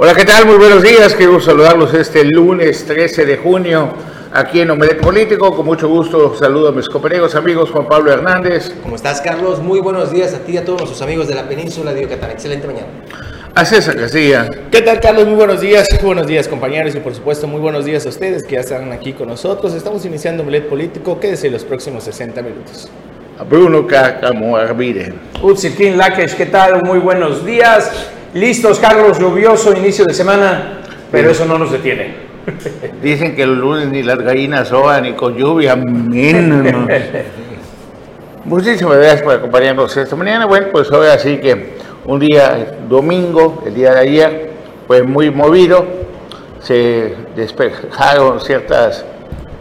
Hola, ¿qué tal? Muy buenos días. Quiero saludarlos este lunes 13 de junio aquí en Omelet Político. Con mucho gusto saludo a mis compañeros, amigos Juan Pablo Hernández. ¿Cómo estás, Carlos? Muy buenos días a ti y a todos nuestros amigos de la península de Yucatán. Excelente mañana. A César Castilla. ¿Qué tal, Carlos? Muy buenos días. Buenos días, compañeros, y por supuesto, muy buenos días a ustedes que ya están aquí con nosotros. Estamos iniciando Omelet Político. Quédese los próximos 60 minutos. A Bruno Cacamo Arvide. Utzitin Lakesh, ¿qué tal? Muy buenos días. Listos, Carlos, lluvioso, inicio de semana, pero eso no nos detiene. Dicen que el lunes ni las gallinas soban ni con lluvia, menos. Muchísimas gracias por acompañarnos esta mañana. Bueno, pues hoy así que un día domingo, el día de ayer, pues muy movido, se despejaron ciertas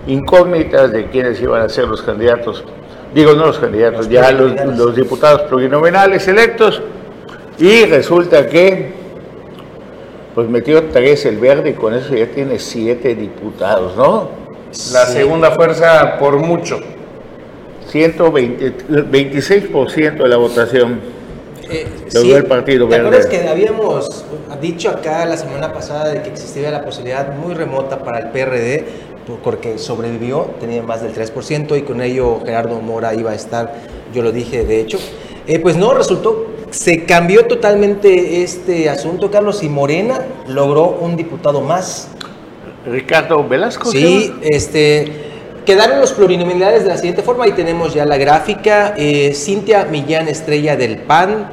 incógnitas de quiénes iban a ser los candidatos, digo no los candidatos, ya los, los diputados plurinominales electos, y resulta que pues metió tres el verde y con eso ya tiene siete diputados, ¿no? La segunda fuerza por mucho. 120, 26% de la votación. Eh, Logró el Partido ¿Te Verde. acuerdas que habíamos dicho acá la semana pasada de que existía la posibilidad muy remota para el PRD porque sobrevivió, tenía más del 3% y con ello Gerardo Mora iba a estar, yo lo dije de hecho. Eh, pues no, resultó, se cambió totalmente este asunto, Carlos, y Morena logró un diputado más. Ricardo Velasco. Sí, este, quedaron los plurinominales de la siguiente forma, ahí tenemos ya la gráfica, eh, Cintia Millán Estrella del PAN,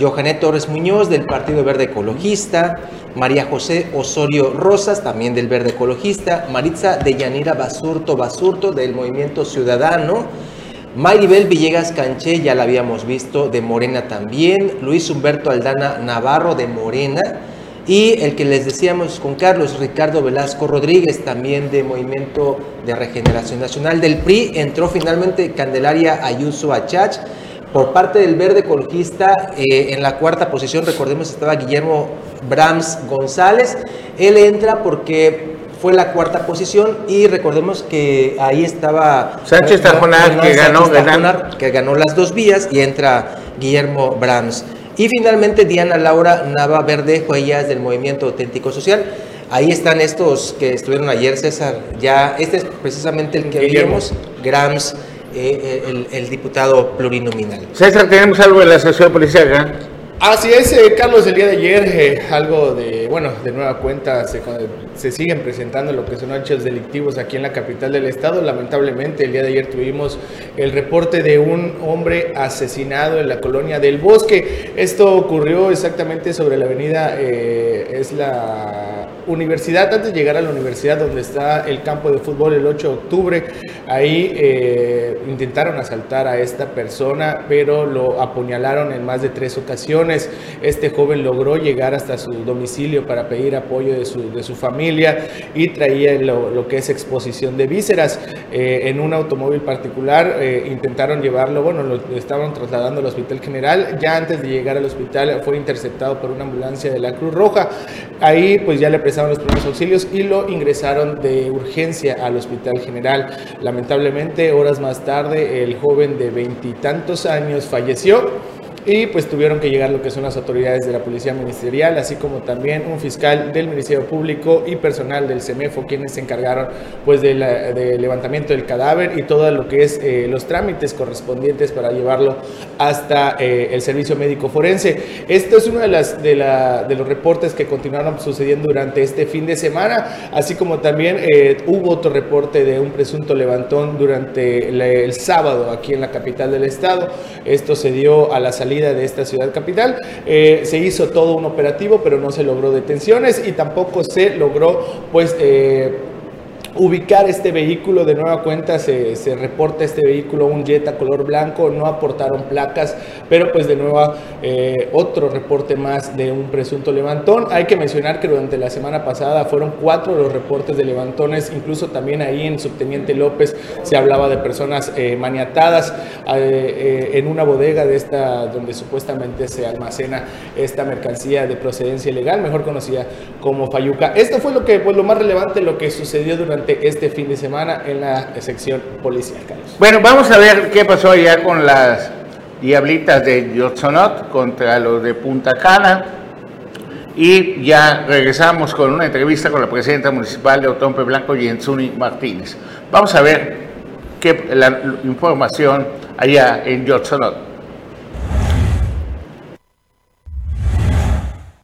Johanet Torres Muñoz del Partido Verde Ecologista, María José Osorio Rosas, también del Verde Ecologista, Maritza de Yanira Basurto Basurto del Movimiento Ciudadano, Mayribel Villegas Canché, ya la habíamos visto, de Morena también, Luis Humberto Aldana Navarro de Morena, y el que les decíamos con Carlos, Ricardo Velasco Rodríguez, también de Movimiento de Regeneración Nacional del PRI, entró finalmente Candelaria Ayuso Achach. Por parte del Verde Ecologista, eh, en la cuarta posición, recordemos, estaba Guillermo Brahms González. Él entra porque fue la cuarta posición y recordemos que ahí estaba Sánchez Tajonar, que ganó. Tajonar, que ganó las dos vías y entra Guillermo Brahms. Y finalmente Diana Laura Nava Verdejo, ella es del Movimiento Auténtico Social. Ahí están estos que estuvieron ayer, César. Ya, este es precisamente el que Guillermo. vimos, Grams, eh, el, el diputado plurinominal. César, tenemos algo de la asociación policial, Así es, eh, Carlos, el día de ayer eh, algo de, bueno, de nueva cuenta se, siguen presentando lo que son hechos delictivos aquí en la capital del estado. Lamentablemente el día de ayer tuvimos el reporte de un hombre asesinado en la colonia del Bosque. Esto ocurrió exactamente sobre la avenida, eh, es la universidad, antes de llegar a la universidad donde está el campo de fútbol el 8 de octubre, ahí eh, intentaron asaltar a esta persona, pero lo apuñalaron en más de tres ocasiones. Este joven logró llegar hasta su domicilio para pedir apoyo de su, de su familia y traía lo, lo que es exposición de vísceras. Eh, en un automóvil particular eh, intentaron llevarlo, bueno, lo estaban trasladando al Hospital General. Ya antes de llegar al hospital fue interceptado por una ambulancia de la Cruz Roja. Ahí pues ya le los primeros auxilios y lo ingresaron de urgencia al Hospital General. Lamentablemente, horas más tarde, el joven de veintitantos años falleció y pues tuvieron que llegar lo que son las autoridades de la Policía Ministerial, así como también un fiscal del Ministerio Público y personal del CEMEFO, quienes se encargaron pues del de levantamiento del cadáver y todo lo que es eh, los trámites correspondientes para llevarlo hasta eh, el servicio médico forense. Esto es uno de, las, de, la, de los reportes que continuaron sucediendo durante este fin de semana, así como también eh, hubo otro reporte de un presunto levantón durante el sábado aquí en la capital del estado. Esto se dio a la salida de esta ciudad capital. Eh, se hizo todo un operativo, pero no se logró detenciones y tampoco se logró, pues, eh, ubicar este vehículo. De nueva cuenta se, se, reporta este vehículo, un Jetta color blanco, no aportaron placas, pero pues de nuevo eh, otro reporte más de un presunto levantón. Hay que mencionar que durante la semana pasada fueron cuatro los reportes de levantones, incluso también ahí en Subteniente López se hablaba de personas eh, maniatadas eh, en una bodega de esta donde supuestamente se almacena esta mercancía de procedencia ilegal, mejor conocida como Fayuca. Esto fue lo que pues lo más relevante, lo que sucedió durante este fin de semana en la sección policial. Bueno, vamos a ver qué pasó allá con las diablitas de Yotzonot contra los de Punta Cana. y ya regresamos con una entrevista con la presidenta municipal de Otompe Blanco, Jensuni Martínez. Vamos a ver qué la información allá en Yotzonot.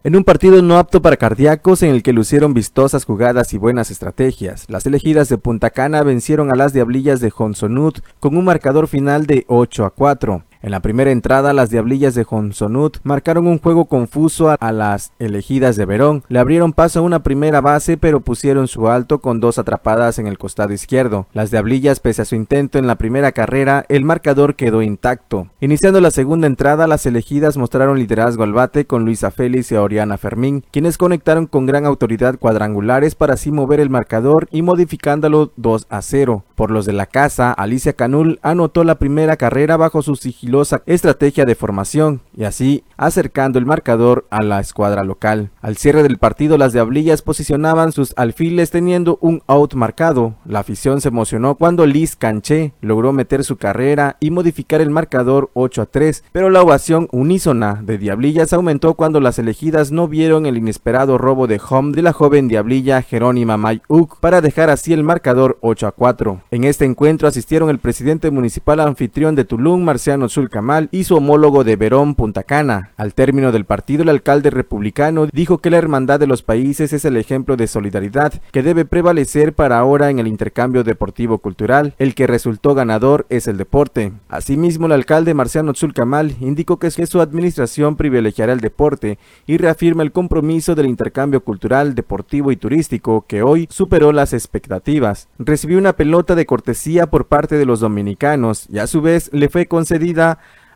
En un partido no apto para cardíacos en el que lucieron vistosas jugadas y buenas estrategias, las elegidas de Punta Cana vencieron a las Diablillas de Honsonut con un marcador final de 8 a 4. En la primera entrada, las Diablillas de Honsonut marcaron un juego confuso a las elegidas de Verón. Le abrieron paso a una primera base, pero pusieron su alto con dos atrapadas en el costado izquierdo. Las Diablillas, pese a su intento en la primera carrera, el marcador quedó intacto. Iniciando la segunda entrada, las elegidas mostraron liderazgo al bate con Luisa Félix y Oriana Fermín, quienes conectaron con gran autoridad cuadrangulares para así mover el marcador y modificándolo 2 a 0. Por los de la casa, Alicia Canul anotó la primera carrera bajo su sigilo estrategia de formación y así acercando el marcador a la escuadra local. Al cierre del partido las diablillas posicionaban sus alfiles teniendo un out marcado. La afición se emocionó cuando Liz Canché logró meter su carrera y modificar el marcador 8 a 3, pero la ovación unísona de diablillas aumentó cuando las elegidas no vieron el inesperado robo de home de la joven diablilla Jerónima Mayuk para dejar así el marcador 8 a 4. En este encuentro asistieron el presidente municipal anfitrión de Tulum, Marciano Camal y su homólogo de Verón, Punta Cana. Al término del partido, el alcalde republicano dijo que la hermandad de los países es el ejemplo de solidaridad que debe prevalecer para ahora en el intercambio deportivo cultural. El que resultó ganador es el deporte. Asimismo, el alcalde Marciano Tzulcamal indicó que su administración privilegiará el deporte y reafirma el compromiso del intercambio cultural, deportivo y turístico que hoy superó las expectativas. Recibió una pelota de cortesía por parte de los dominicanos y a su vez le fue concedida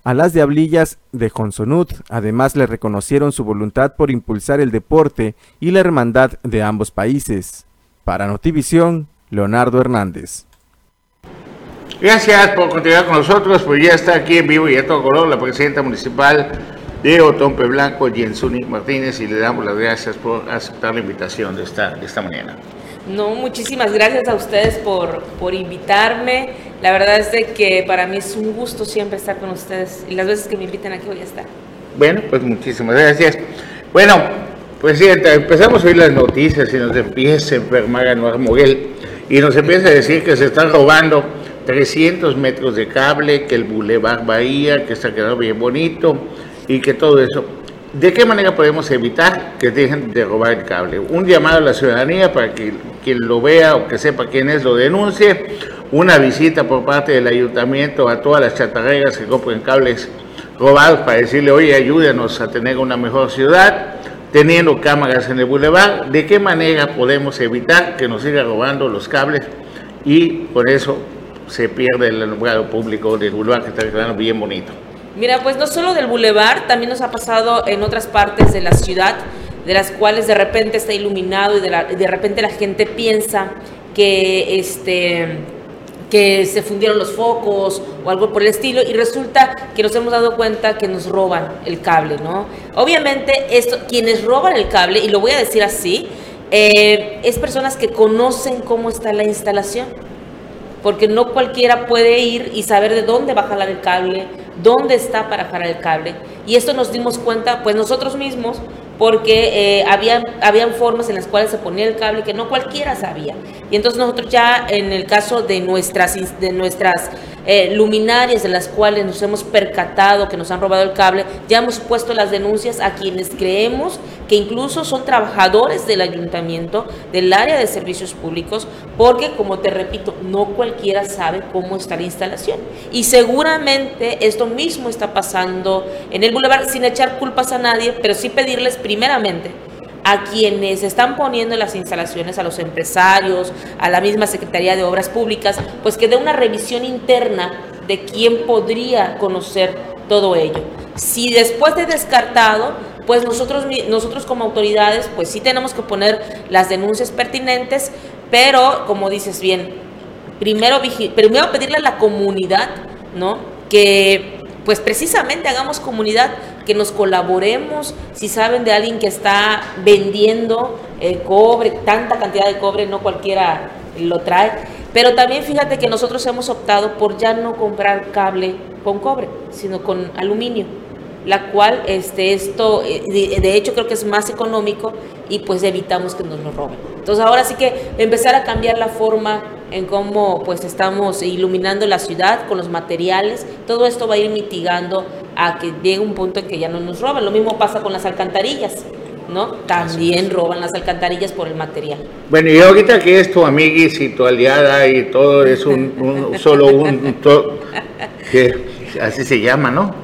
a las Diablillas de Jonsonut. Además le reconocieron su voluntad por impulsar el deporte y la hermandad de ambos países. Para Notivisión, Leonardo Hernández. Gracias por continuar con nosotros, pues ya está aquí en vivo y a todo color la presidenta municipal de Otompe Blanco, Jensuni Martínez, y le damos las gracias por aceptar la invitación de esta, de esta mañana. No, muchísimas gracias a ustedes por, por invitarme. La verdad es de que para mí es un gusto siempre estar con ustedes y las veces que me invitan aquí voy a estar. Bueno, pues muchísimas gracias. Bueno, Presidenta, empezamos a oír las noticias y nos empieza a enfermar Anuar Moguel y nos empieza a decir que se están robando 300 metros de cable, que el Boulevard Bahía, que está quedando bien bonito y que todo eso. ¿De qué manera podemos evitar que dejen de robar el cable? Un llamado a la ciudadanía para que quien lo vea o que sepa quién es lo denuncie. Una visita por parte del ayuntamiento a todas las chatarreras que compren cables robados para decirle, oye, ayúdenos a tener una mejor ciudad, teniendo cámaras en el bulevar. ¿De qué manera podemos evitar que nos siga robando los cables y por eso se pierde el alumbrado público del bulevar que está quedando bien bonito? Mira, pues no solo del bulevar, también nos ha pasado en otras partes de la ciudad, de las cuales de repente está iluminado y de, de repente la gente piensa que este que se fundieron los focos o algo por el estilo y resulta que nos hemos dado cuenta que nos roban el cable, ¿no? Obviamente esto, quienes roban el cable, y lo voy a decir así, eh, es personas que conocen cómo está la instalación, porque no cualquiera puede ir y saber de dónde va a jalar el cable, dónde está para jalar el cable. Y esto nos dimos cuenta, pues nosotros mismos, porque eh, habían, habían formas en las cuales se ponía el cable que no cualquiera sabía. Y entonces nosotros ya en el caso de nuestras, de nuestras eh, luminarias de las cuales nos hemos percatado que nos han robado el cable, ya hemos puesto las denuncias a quienes creemos que incluso son trabajadores del ayuntamiento, del área de servicios públicos, porque como te repito, no cualquiera sabe cómo está la instalación. Y seguramente esto mismo está pasando en el Boulevard sin echar culpas a nadie, pero sí pedirles primeramente a quienes están poniendo las instalaciones, a los empresarios, a la misma Secretaría de Obras Públicas, pues que dé una revisión interna de quién podría conocer todo ello. Si después de descartado, pues nosotros, nosotros como autoridades, pues sí tenemos que poner las denuncias pertinentes, pero como dices bien, primero, primero pedirle a la comunidad, ¿no? Que pues precisamente hagamos comunidad, que nos colaboremos, si saben de alguien que está vendiendo eh, cobre, tanta cantidad de cobre, no cualquiera lo trae, pero también fíjate que nosotros hemos optado por ya no comprar cable con cobre, sino con aluminio. La cual este, esto, eh, de, hecho creo que es más económico y pues evitamos que nos lo roben. Entonces ahora sí que empezar a cambiar la forma en cómo pues estamos iluminando la ciudad con los materiales, todo esto va a ir mitigando a que llegue un punto en que ya no nos roban. Lo mismo pasa con las alcantarillas, ¿no? También roban las alcantarillas por el material. Bueno, y ahorita que es tu amiguis y tu aliada y todo es un, un- solo un, to- que así se llama, ¿no?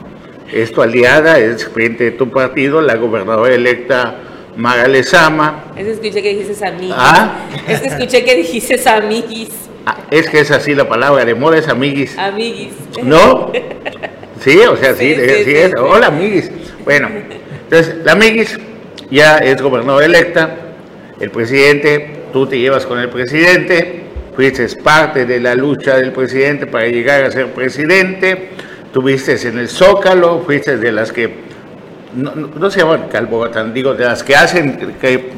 Es tu aliada, es frente de tu partido, la gobernadora electa Mara Lezama. Es que escuché que dijiste amiguis. Ah. Es que escuché que dijiste amiguis. Ah, es que es así la palabra, de moda es amiguis. Amiguis. ¿No? Sí, o sea, sí, Sí, sí, sí, sí, es. Hola, amiguis. Bueno, entonces, la amiguis ya es gobernadora electa, el presidente, tú te llevas con el presidente, fuiste parte de la lucha del presidente para llegar a ser presidente, tuviste en el Zócalo, fuiste de las que, no, no- se llaman calbotán, digo, de las que hacen, que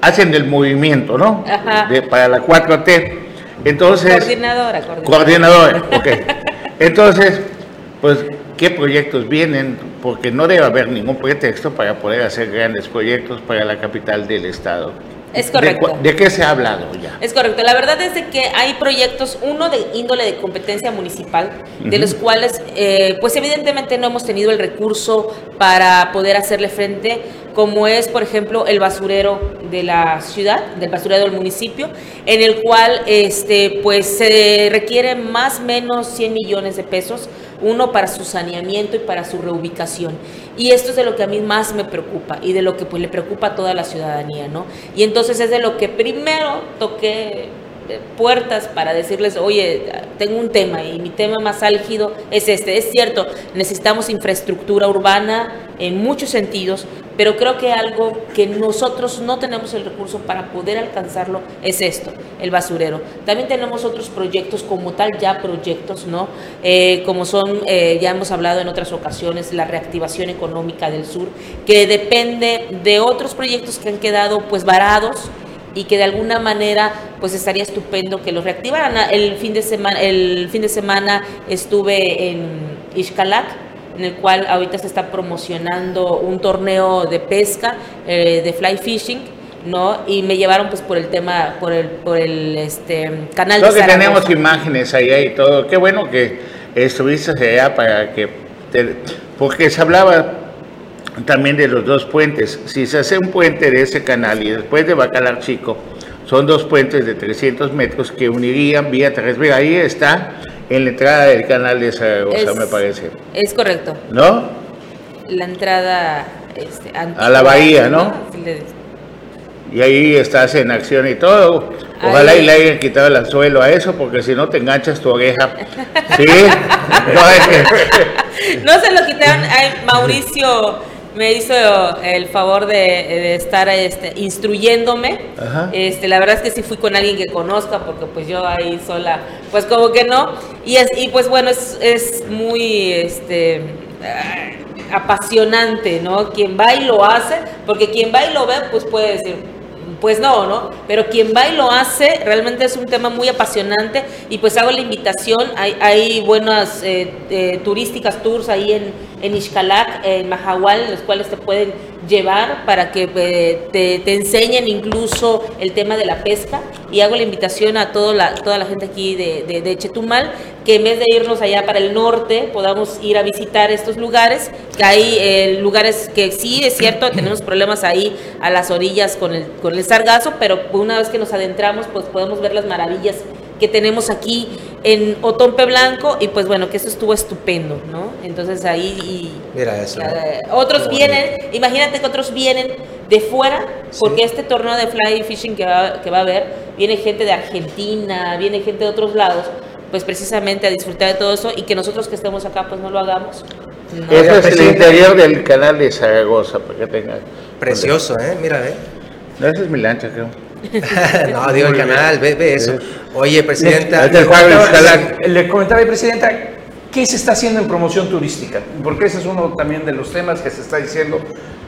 hacen el movimiento, ¿no? Ajá. De- para la 4T. Entonces... Coordinadora, coordinadora. Coordinador, ok. Entonces, pues, ¿qué proyectos vienen? Porque no debe haber ningún pretexto para poder hacer grandes proyectos para la capital del estado. Es ¿De correcto. ¿De, qué se ha hablado ya? Es correcto. La verdad es de que hay proyectos, uno de índole de competencia municipal, de los cuales, eh, pues evidentemente no hemos tenido el recurso para poder hacerle frente, como es, por ejemplo, el basurero de la ciudad, del basurero del municipio, en el cual, este, pues se requiere más o menos 100 millones de pesos, uno para su saneamiento y para su reubicación. Y esto es de lo que a mí más me preocupa y de lo que pues le preocupa a toda la ciudadanía, ¿no? Y entonces es de lo que primero toqué eh, puertas para decirles, oye, tengo un tema y mi tema más álgido es este. Es cierto, necesitamos infraestructura urbana en muchos sentidos, pero creo que algo que nosotros no tenemos el recurso para poder alcanzarlo es esto, el basurero. También tenemos otros proyectos como tal, ya proyectos, ¿no? Eh, como son, eh, ya hemos hablado en otras ocasiones, la reactivación económica del sur, que depende de otros proyectos que han quedado pues varados y que de alguna manera pues estaría estupendo que los reactivaran. El fin de semana, el fin de semana estuve en Ixcalac, en el cual ahorita se está promocionando un torneo de pesca, eh, de fly fishing, ¿no? Y me llevaron pues por el tema, por el, por el este canal Creo de que tenemos imágenes allá y todo. Qué bueno que estuviste allá para que... te- porque se hablaba también de los dos puentes. Si se hace un puente de ese canal y después de Bacalar Chico, son dos puentes de 300 metros que unirían vía terrestre. Ahí está en la entrada del canal de Zaragoza, Es- me parece. Es correcto. ¿No? La entrada este, A la bahía, ¿no? Y ahí estás en acción y todo. Ojalá y le hayan quitado el anzuelo a eso, porque si no te enganchas tu oreja. ¿Sí? No, se lo quitaron. Ay, Mauricio me hizo el favor de, de estar este, instruyéndome. Ajá. Este, la verdad es que sí fui con alguien que conozca, porque pues yo ahí sola, pues como que no. Y, es, y pues bueno, es, es muy este, ah, apasionante, ¿no? Quien va y lo hace, porque quien va y lo ve, pues puede decir, pues no, ¿no? Pero quien va y lo hace, realmente es un tema muy apasionante y pues hago la invitación, hay, hay buenas eh, eh, turísticas, tours ahí en, en Ixcalac, en Mahahual, los cuales te pueden llevar para que eh, te, enseñen incluso el tema de la pesca. Y hago la invitación a toda la, gente aquí de Chetumal que en vez de irnos allá para el norte podamos ir a visitar estos lugares, que hay eh, lugares que sí es cierto, tenemos problemas ahí a las orillas con el, con el sargazo, pero una vez que nos adentramos pues podemos ver las maravillas que tenemos aquí en Otompe Blanco y pues bueno, que eso estuvo estupendo, ¿no? Entonces ahí y, Mira eso, ¿no? eh, otros Qué vienen, imagínate que otros vienen de fuera, porque este torneo de fly fishing que va, que va a haber, viene gente de Argentina, viene gente de otros lados, pues precisamente a disfrutar de todo eso y que nosotros que estemos acá pues no lo hagamos. No. Eso es el interior del canal de Zaragoza, para que tenga. Precioso, ¿eh? Mira, ¿eh? No, esa es mi lancha, creo. no, digo el canal, ve, ve eso. Oye, presidenta. El Juan Comentaba- Ixcalac. Le comentaba, Presidenta, ¿qué se está haciendo en promoción turística? Porque ese es uno también de los temas que se está diciendo.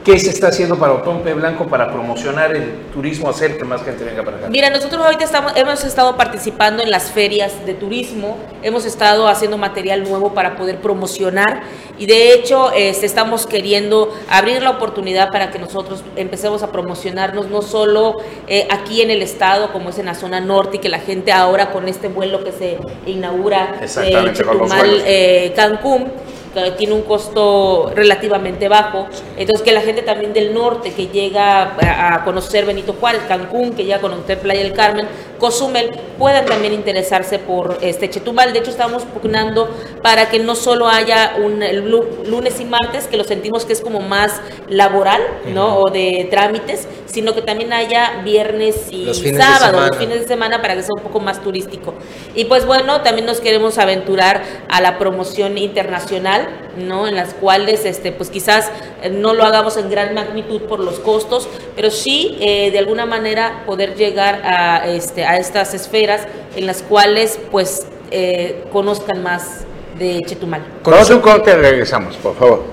¿Qué se está haciendo para Otompe Blanco para promocionar el turismo, hacer que más gente venga para acá? Mira, nosotros ahorita estamos, hemos estado participando en las ferias de turismo, hemos estado haciendo material nuevo para poder promocionar y de hecho este, estamos queriendo abrir la oportunidad para que nosotros empecemos a promocionarnos no solo eh, aquí en el estado como es en la zona norte y que la gente ahora con este vuelo que se inaugura eh, vuelos. eh, Cancún que tiene un costo relativamente bajo. Entonces, que la gente también del norte que llega a a conocer Benito Juárez, Cancún, que llega a conocer Playa del Carmen, Cozumel, puedan también interesarse por este Chetumal. De hecho, estamos pugnando para que no solo haya un lunes y martes, que lo sentimos que es como más laboral, ¿no? O de trámites, sino que también haya viernes y Los sábado, los fines de semana para que sea un poco más turístico. Y pues bueno, también nos queremos aventurar a la promoción internacional, ¿no? En las cuales, este, pues quizás eh, no lo hagamos en gran magnitud por los costos, pero sí eh, de alguna manera poder llegar a, este, a estas esferas en las cuales pues eh, conozcan más de Chetumal. Vamos a un corte y regresamos, por favor.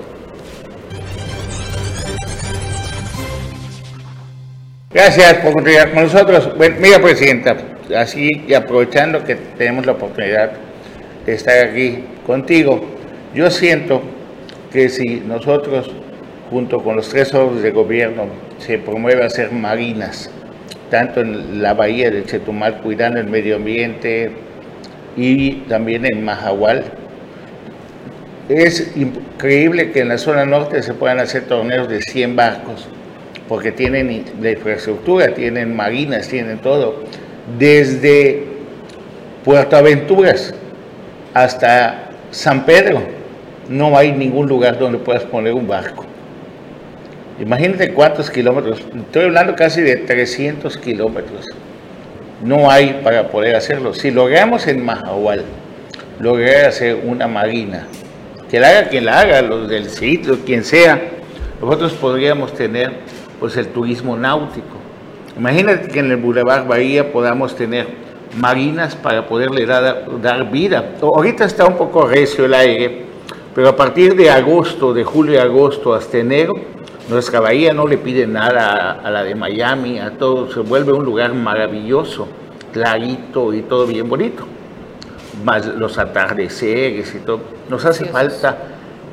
Gracias por continuar con nosotros. Bueno, mira, Presidenta, así y aprovechando que tenemos la oportunidad de estar aquí contigo, yo siento que si nosotros, junto con los tres órdenes de gobierno, se promueve hacer marinas, tanto en la bahía de Chetumal, cuidando el medio ambiente, y también en Mahahual, es increíble que en la zona norte se puedan hacer torneos de 100 barcos, porque tienen la infraestructura, tienen marinas, tienen todo. Desde Puerto Aventuras hasta San Pedro, no hay ningún lugar donde puedas poner un barco. Imagínate cuántos kilómetros, estoy hablando casi de 300 kilómetros. No hay para poder hacerlo. Si logramos en Mahahual lograr hacer una marina, que la haga quien la haga, los del sitio, quien sea, nosotros podríamos tener pues el turismo náutico. Imagínate que en el Boulevard Bahía podamos tener marinas para poderle dar, vida. Ahorita está un poco recio el aire, pero a partir de agosto, de julio y agosto hasta enero, nuestra bahía no le pide nada a, a la de Miami, a todo, se vuelve un lugar maravilloso, clarito y todo bien bonito más los atardeceres y todo. Nos hace falta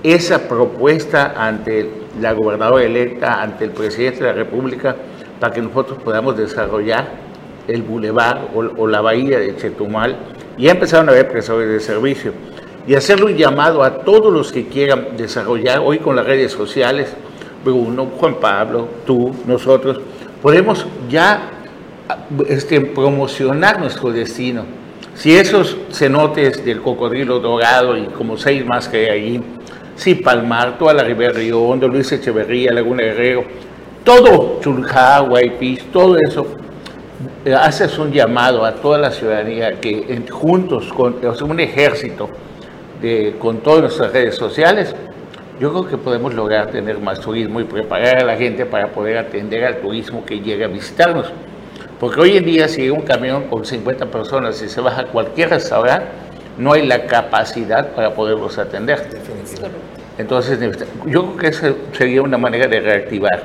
esa propuesta ante la gobernadora electa, ante el presidente de la República, para que nosotros podamos desarrollar el bulevar o, o la bahía de Chetumal. Ya empezaron a haber prestadores de servicio. Y hacerle un llamado a todos los que quieran desarrollar, hoy con las redes sociales, Bruno, Juan Pablo, tú, nosotros, podemos ya este, promocionar nuestro destino. Si esos cenotes del cocodrilo dorado y como seis más que hay allí, si Palmar, toda la Ribera Río Hondo, Luis Echeverría, Laguna Guerrero, todo Chulja, Guaypis, todo eso, eh, haces un llamado a toda la ciudadanía que juntos, con o un ejército, con todas nuestras redes sociales, yo creo que podemos lograr tener más turismo y preparar a la gente para poder atender al turismo que llegue a visitarnos. Porque hoy en día si llega un camión con 50 personas y se baja a cualquier restaurante, no hay la capacidad para poderlos atender. Entonces, yo creo que esa sería una manera de reactivar.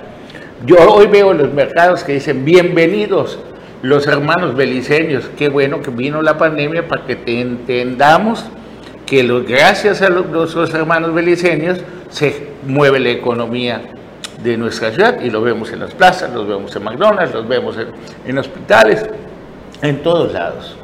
Yo hoy veo los mercados que dicen, bienvenidos los hermanos beliceños. Qué bueno que vino la pandemia para que te entendamos que lo- gracias a los, nuestros hermanos beliceños se mueve la economía de nuestra ciudad y lo vemos en las plazas, los vemos en McDonald's, los vemos en, en hospitales, en todos lados.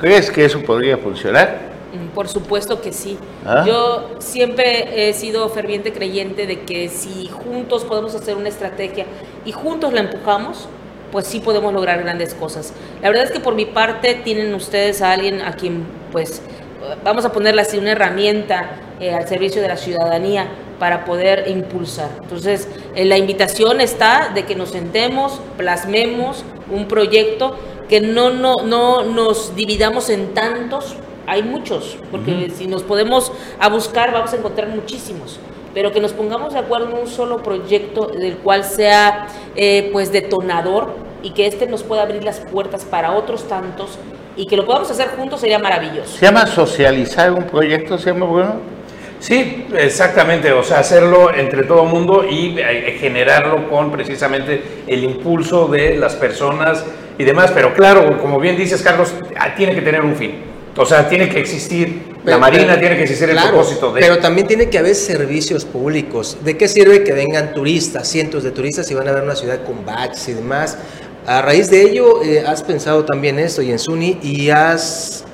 ¿Crees que eso podría funcionar? Mm, Por supuesto que sí. ¿Ah? Yo siempre he sido ferviente creyente de que si juntos podemos hacer una estrategia y juntos la empujamos, pues sí podemos lograr grandes cosas. La verdad es que por mi parte tienen ustedes a alguien a quien, pues, vamos a ponerle así una herramienta eh, al servicio de la ciudadanía para poder impulsar. Entonces, eh, la invitación está de que nos sentemos, plasmemos un proyecto que no, no, no nos dividamos en tantos, hay muchos, porque si nos podemos a buscar vamos a encontrar muchísimos, pero que nos pongamos de acuerdo en un solo proyecto del cual sea eh, pues detonador y que este nos pueda abrir las puertas para otros tantos y que lo podamos hacer juntos sería maravilloso. ¿Se llama socializar un proyecto, se llama Bruno? Sí, exactamente, o sea, hacerlo entre todo mundo y eh, generarlo con precisamente el impulso de las personas y demás, pero claro, como bien dices Carlos, ah, tiene que tener un fin, o sea, tiene que existir la Marina, pero- tiene que existir el claro, propósito de... Pero también tiene que haber servicios públicos. ¿De qué sirve que vengan turistas, cientos de turistas y van a ver una ciudad con baches y demás? A raíz de ello, eh, has pensado también esto y en SUNY y has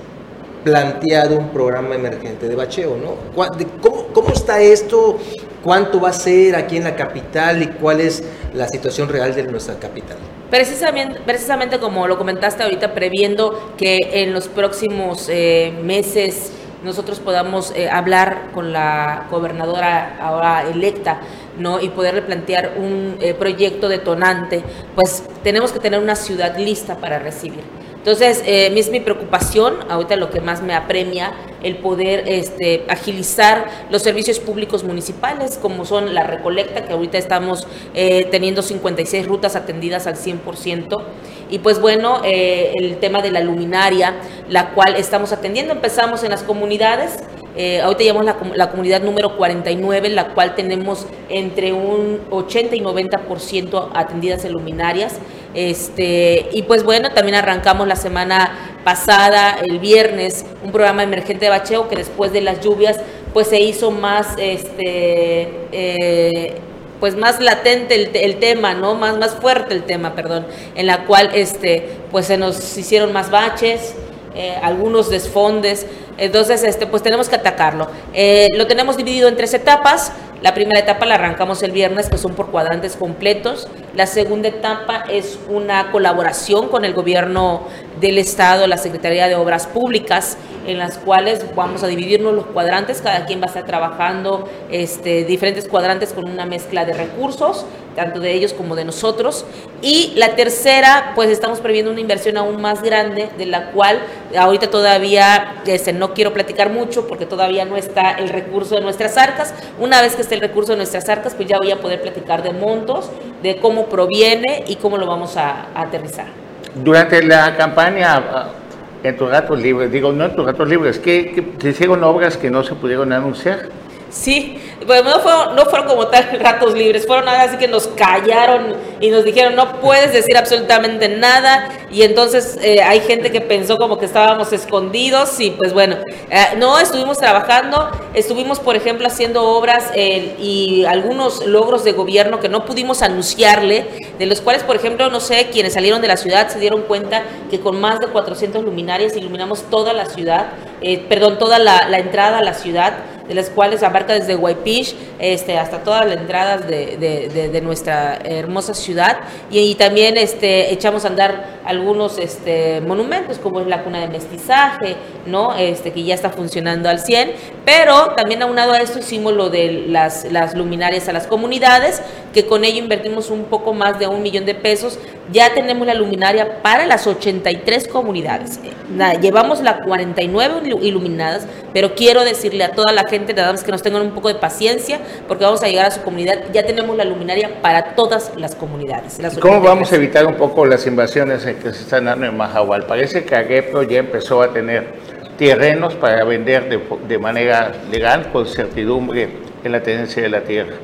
planteado un programa emergente de bacheo, ¿no? ¿Cuá- de- ¿Cómo, cómo está esto? ¿Cuánto va a ser aquí en la capital y cuál es la situación real de nuestra capital? Precisamente, precisamente como lo comentaste ahorita, previendo que en los próximos eh, meses nosotros podamos eh, hablar con la gobernadora ahora electa, ¿no? Y poderle plantear un eh, proyecto detonante, pues tenemos que tener una ciudad lista para recibir. Entonces, eh, es mi preocupación, ahorita lo que más me apremia, el poder este, agilizar los servicios públicos municipales, como son la recolecta, que ahorita estamos eh, teniendo 56 rutas atendidas al 100%, y pues bueno, eh, el tema de la luminaria, la cual estamos atendiendo, empezamos en las comunidades, eh, ahorita llevamos la, la comunidad número 49, la cual tenemos entre un 80 y 90% atendidas en luminarias. Este, y pues bueno, también arrancamos la semana pasada, el viernes, un programa emergente de bacheo que después de las lluvias pues se hizo más este eh, pues más latente el, te- el tema, ¿no? Más, más fuerte el tema, perdón, en la cual este, pues se nos hicieron más baches, eh, algunos desfondes, entonces este, pues tenemos que atacarlo. Eh, lo tenemos dividido en tres etapas. La primera etapa la arrancamos el viernes, que son por cuadrantes completos. La segunda etapa es una colaboración con el gobierno del Estado, la Secretaría de Obras Públicas, en las cuales vamos a dividirnos los cuadrantes, cada quien va a estar trabajando este, diferentes cuadrantes con una mezcla de recursos, tanto de ellos como de nosotros. Y la tercera, pues estamos previendo una inversión aún más grande, de la cual ahorita todavía este, no quiero platicar mucho porque todavía no está el recurso de nuestras arcas. Una vez que esté el recurso de nuestras arcas, pues ya voy a poder platicar de montos, de cómo proviene y cómo lo vamos a, aterrizar. Durante la campaña, ah, en tus ratos libres, digo, no en tus ratos libres, que, hicieron obras que no se pudieron anunciar. Sí, pues no fueron, no fueron como tal ratos libres, fueron así que nos callaron y nos dijeron no puedes decir absolutamente nada y entonces eh, hay gente que pensó como que estábamos escondidos y pues bueno, eh, no, estuvimos trabajando, estuvimos por ejemplo haciendo obras eh, y algunos logros de gobierno que no pudimos anunciarle, de los cuales por ejemplo, no sé, quienes salieron de la ciudad se dieron cuenta que con más de 400 luminarias iluminamos toda la ciudad, eh, perdón, toda la entrada a la ciudad de las cuales abarca desde Guaypish este, hasta todas las entradas de, nuestra hermosa ciudad y, y también este, echamos a andar algunos este, monumentos como es la cuna de mestizaje, ¿no? este, que ya está funcionando al 100, pero también aunado a esto hicimos lo de las luminarias a las comunidades, que con ello invertimos un poco más de un millón de pesos, ya tenemos la luminaria para las 83 comunidades, nada, llevamos las 49 ilu- iluminadas, pero quiero decirle a toda la gente, nada más que nos tengan un poco de paciencia, porque vamos a llegar a su comunidad, ya tenemos la luminaria para todas las comunidades. las ¿Cómo vamos a 83. evitar un poco las invasiones que se están dando en Mahahual? Parece que Agepro ya empezó a tener terrenos para vender de, de manera legal, con certidumbre en la tenencia de la tierra.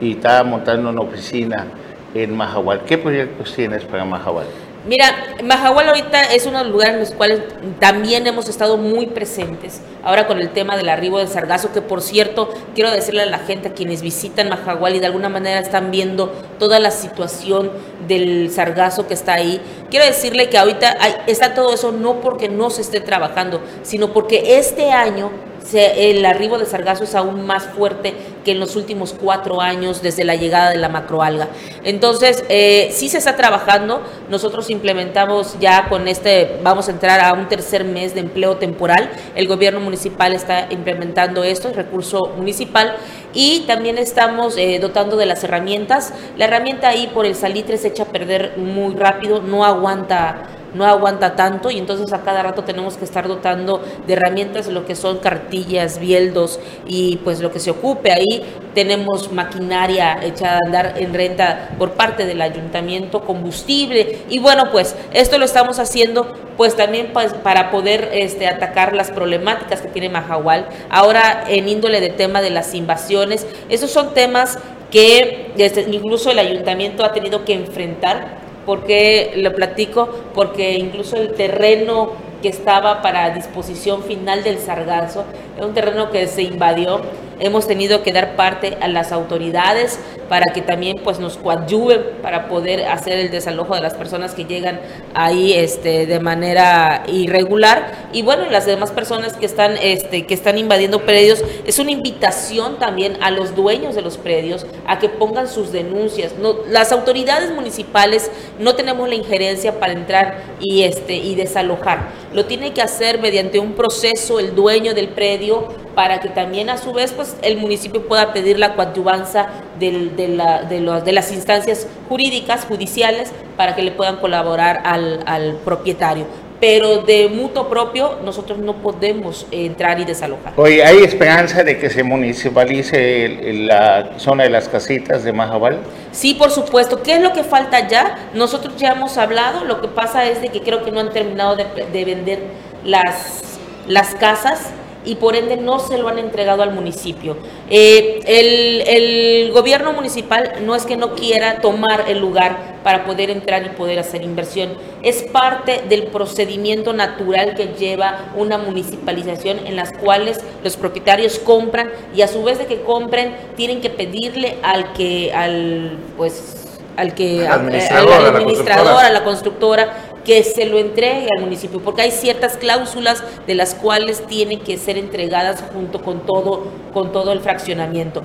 Y está montando una oficina en Mahahual. ¿Qué proyectos tienes para Mahahual? Mira, Mahahual ahorita es uno de los lugares en los cuales también hemos estado muy presentes. Ahora con el tema del arribo del sargazo, que por cierto, quiero decirle a la gente, a quienes visitan Mahahual y de alguna manera están viendo toda la situación del sargazo que está ahí, quiero decirle que ahorita hay- está todo eso no porque no se esté trabajando, sino porque este año el arribo de sargazo es aún más fuerte que en los últimos cuatro años desde la llegada de la macroalga. Entonces, eh, sí se está trabajando. Nosotros implementamos ya con este, vamos a entrar a un tercer mes de empleo temporal. El gobierno municipal está implementando esto, el recurso municipal. Y también estamos eh, dotando de las herramientas. La herramienta ahí por el salitre se echa a perder muy rápido, no aguanta no aguanta tanto y entonces a cada rato tenemos que estar dotando de herramientas lo que son cartillas, bieldos y pues lo que se ocupe ahí. Tenemos maquinaria echada a andar en renta por parte del ayuntamiento, combustible y bueno pues esto lo estamos haciendo pues también pues, para poder este, atacar las problemáticas que tiene Mahahual. Ahora en índole de tema de las invasiones, esos son temas que este, incluso el ayuntamiento ha tenido que enfrentar. Porque Lo platico, porque incluso el terreno que estaba para disposición final del Sargazo, es un terreno que se invadió hemos tenido que dar parte a las autoridades para que también pues nos coadyuven para poder hacer el desalojo de las personas que llegan ahí este de manera irregular. Y bueno las demás personas que están este que están invadiendo predios es una invitación también a los dueños de los predios a que pongan sus denuncias. Las autoridades municipales no tenemos la injerencia para entrar y este y desalojar. Lo tiene que hacer mediante un proceso el dueño del predio para que también a su vez pues el municipio pueda pedir la coadyuvanza de, la, de, las instancias jurídicas, judiciales, para que le puedan colaborar al, propietario pero de mutuo propio nosotros no podemos entrar y desalojar. Oye, ¿hay esperanza de que se municipalice la zona de las casitas de Majabal? Sí, por supuesto. ¿Qué es lo que falta ya? Nosotros ya hemos hablado, lo que pasa es de que creo que no han terminado de, de vender las, las casas y por ende no se lo han entregado al municipio. Eh, el, gobierno municipal no es que no quiera tomar el lugar para poder entrar y poder hacer inversión, es parte del procedimiento natural que lleva una municipalización en las cuales los propietarios compran y a su vez de que compren tienen que pedirle al que al pues al que administrador, a la constructora que se lo entregue al municipio, porque hay ciertas cláusulas de las cuales tienen que ser entregadas junto con todo, con todo el fraccionamiento.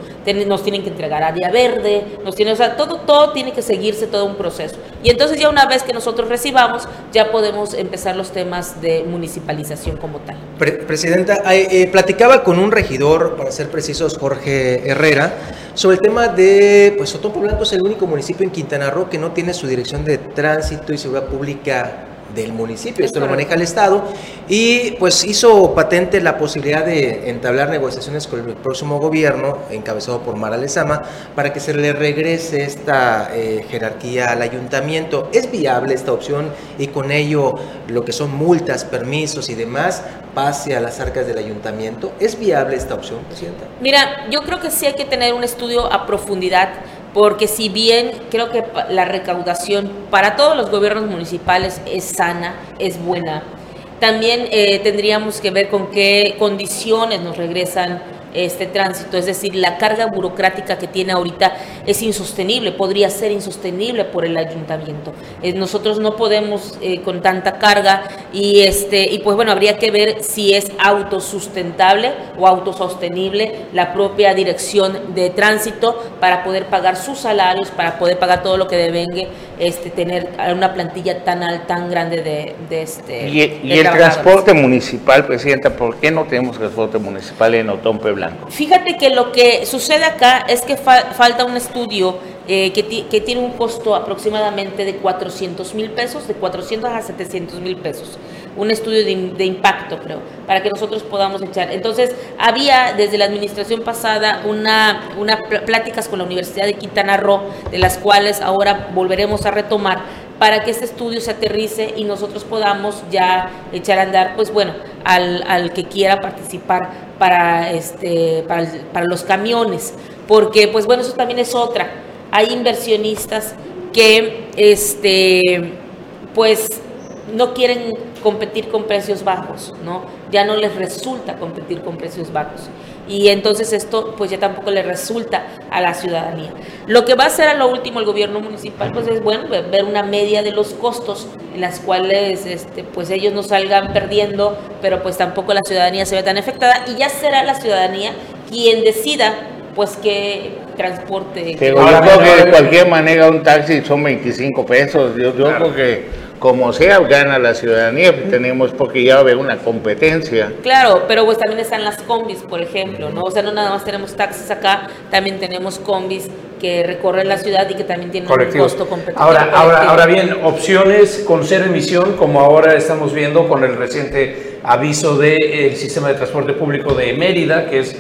Nos tienen que entregar área verde, nos tienen, o sea, todo, todo tiene que seguirse todo un proceso. Y entonces ya una vez que nosotros recibamos, ya podemos empezar los temas de municipalización como tal. Presidenta, eh, platicaba con un regidor, para ser precisos, Jorge Herrera, sobre el tema de, pues Sotopo Blanco es el único municipio en Quintana Roo que no tiene su dirección de tránsito y seguridad pública del municipio, esto lo maneja el Estado, y pues hizo patente la posibilidad de entablar negociaciones con el próximo gobierno, encabezado por Mara Lezama, para que se le regrese esta eh, jerarquía al ayuntamiento. ¿Es viable esta opción y con ello lo que son multas, permisos y demás pase a las arcas del ayuntamiento? ¿Es viable esta opción, Presidenta? Mira, yo creo que sí hay que tener un estudio a profundidad porque si bien creo que la recaudación para todos los gobiernos municipales es sana, es buena, también eh, tendríamos que ver con qué condiciones nos regresan este tránsito, es decir, la carga burocrática que tiene ahorita es insostenible, podría ser insostenible por el ayuntamiento. Eh, nosotros no podemos eh, con tanta carga y este y pues bueno, habría que ver si es autosustentable o autosostenible la propia dirección de tránsito para poder pagar sus salarios, para poder pagar todo lo que devengue este tener una plantilla tan alta, tan grande de, este y, el transporte municipal, presidenta, ¿por qué no tenemos transporte municipal en Fíjate que lo que sucede acá es que falta un estudio eh, que, tiene un costo aproximadamente de 400 mil pesos, de 400 a 700 mil pesos. Un estudio de, impacto, creo, para que nosotros podamos echar. Entonces, había desde la administración pasada una pláticas con la Universidad de Quintana Roo, de las cuales ahora volveremos a retomar, para que este estudio se aterrice y nosotros podamos ya echar a andar, pues bueno, al, al que quiera participar para, este, para, para los camiones, porque pues bueno, eso también es otra. Hay inversionistas que este, pues no quieren competir con precios bajos, ¿no? Ya no les resulta competir con precios bajos. Y entonces esto pues ya tampoco le resulta a la ciudadanía. Lo que va a hacer a lo último el gobierno municipal pues es bueno ver una media de los costos en las cuales este, pues ellos no salgan perdiendo, pero pues tampoco la ciudadanía se ve tan afectada y ya será la ciudadanía quien decida pues qué transporte. yo creo que de cualquier manera un taxi son 25 pesos. Yo, yo creo que como sea, gana la ciudadanía, tenemos porque ya va a haber una competencia. Claro, pero pues también están las combis, por ejemplo, ¿no? O sea, no nada más tenemos taxis acá, también tenemos combis que recorren la ciudad y que también tienen un costo competitivo. Ahora, ahora, ahora bien, opciones con cero emisión, como ahora estamos viendo con el reciente aviso del sistema de transporte público de Mérida, que es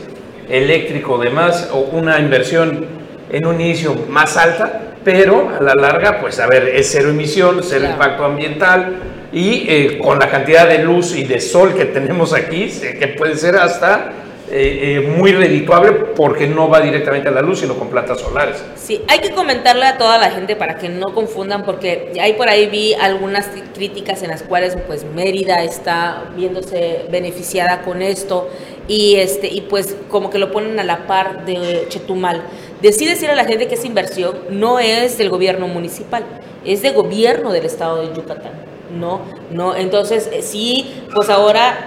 eléctrico de más, o una inversión en un inicio más alta, pero a la larga, pues a ver, es cero emisión, cero impacto ambiental y eh, con la cantidad de luz y de sol que tenemos aquí, que puede ser hasta eh, eh, muy redituable porque no va directamente a la luz, sino con plantas solares. Sí, hay que comentarle a toda la gente para que no confundan, porque ahí por ahí vi algunas críticas en las cuales pues Mérida está viéndose beneficiada con esto y este y pues como que lo ponen a la par de Chetumal. Decide decir a la gente que esa inversión no es del gobierno municipal, es del gobierno del estado de Yucatán. No, no, entonces eh, sí, pues ahora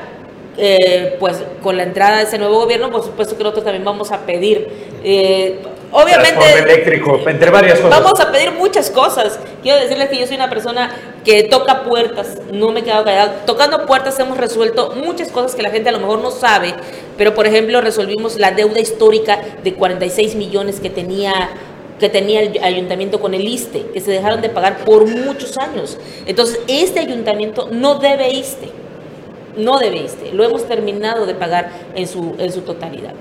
eh, pues con la entrada de ese nuevo gobierno, por supuesto que nosotros también vamos a pedir eh, Obviamente. eléctrico, entre varias cosas. Vamos a pedir muchas cosas. Quiero decirles que yo soy una persona que toca puertas, no me he quedado callada. Tocando puertas hemos resuelto muchas cosas que la gente a lo mejor no sabe, pero por ejemplo resolvimos la deuda histórica de 46 millones que tenía que tenía el ayuntamiento con el ISTE, que se dejaron de pagar por muchos años. Entonces, este ayuntamiento no debe ISTE, no debe ISTE, lo hemos terminado de pagar en su, en su totalidad.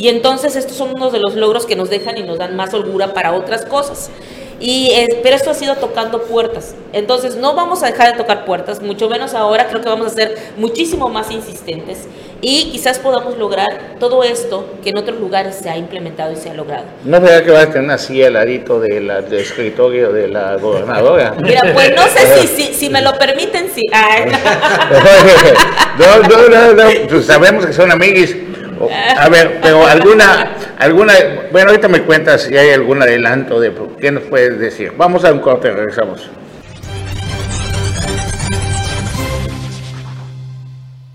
Y entonces estos son unos de los logros que nos dejan y nos dan más holgura para otras cosas. Y, pero esto ha sido tocando puertas. Entonces no vamos a dejar de tocar puertas, mucho menos ahora, creo que vamos a ser muchísimo más insistentes y quizás podamos lograr todo esto que en otros lugares se ha implementado y se ha logrado. ¿No es verdad que vas a tener así al ladito de la, del escritorio de la gobernadora? Mira, pues no sé si, si, me lo permiten, sí. no, no, no, no, pues sabemos que son amiguis. A ver, pero alguna, alguna, bueno, ahorita me cuentas si hay algún adelanto de qué nos puedes decir. Vamos a un corte, regresamos.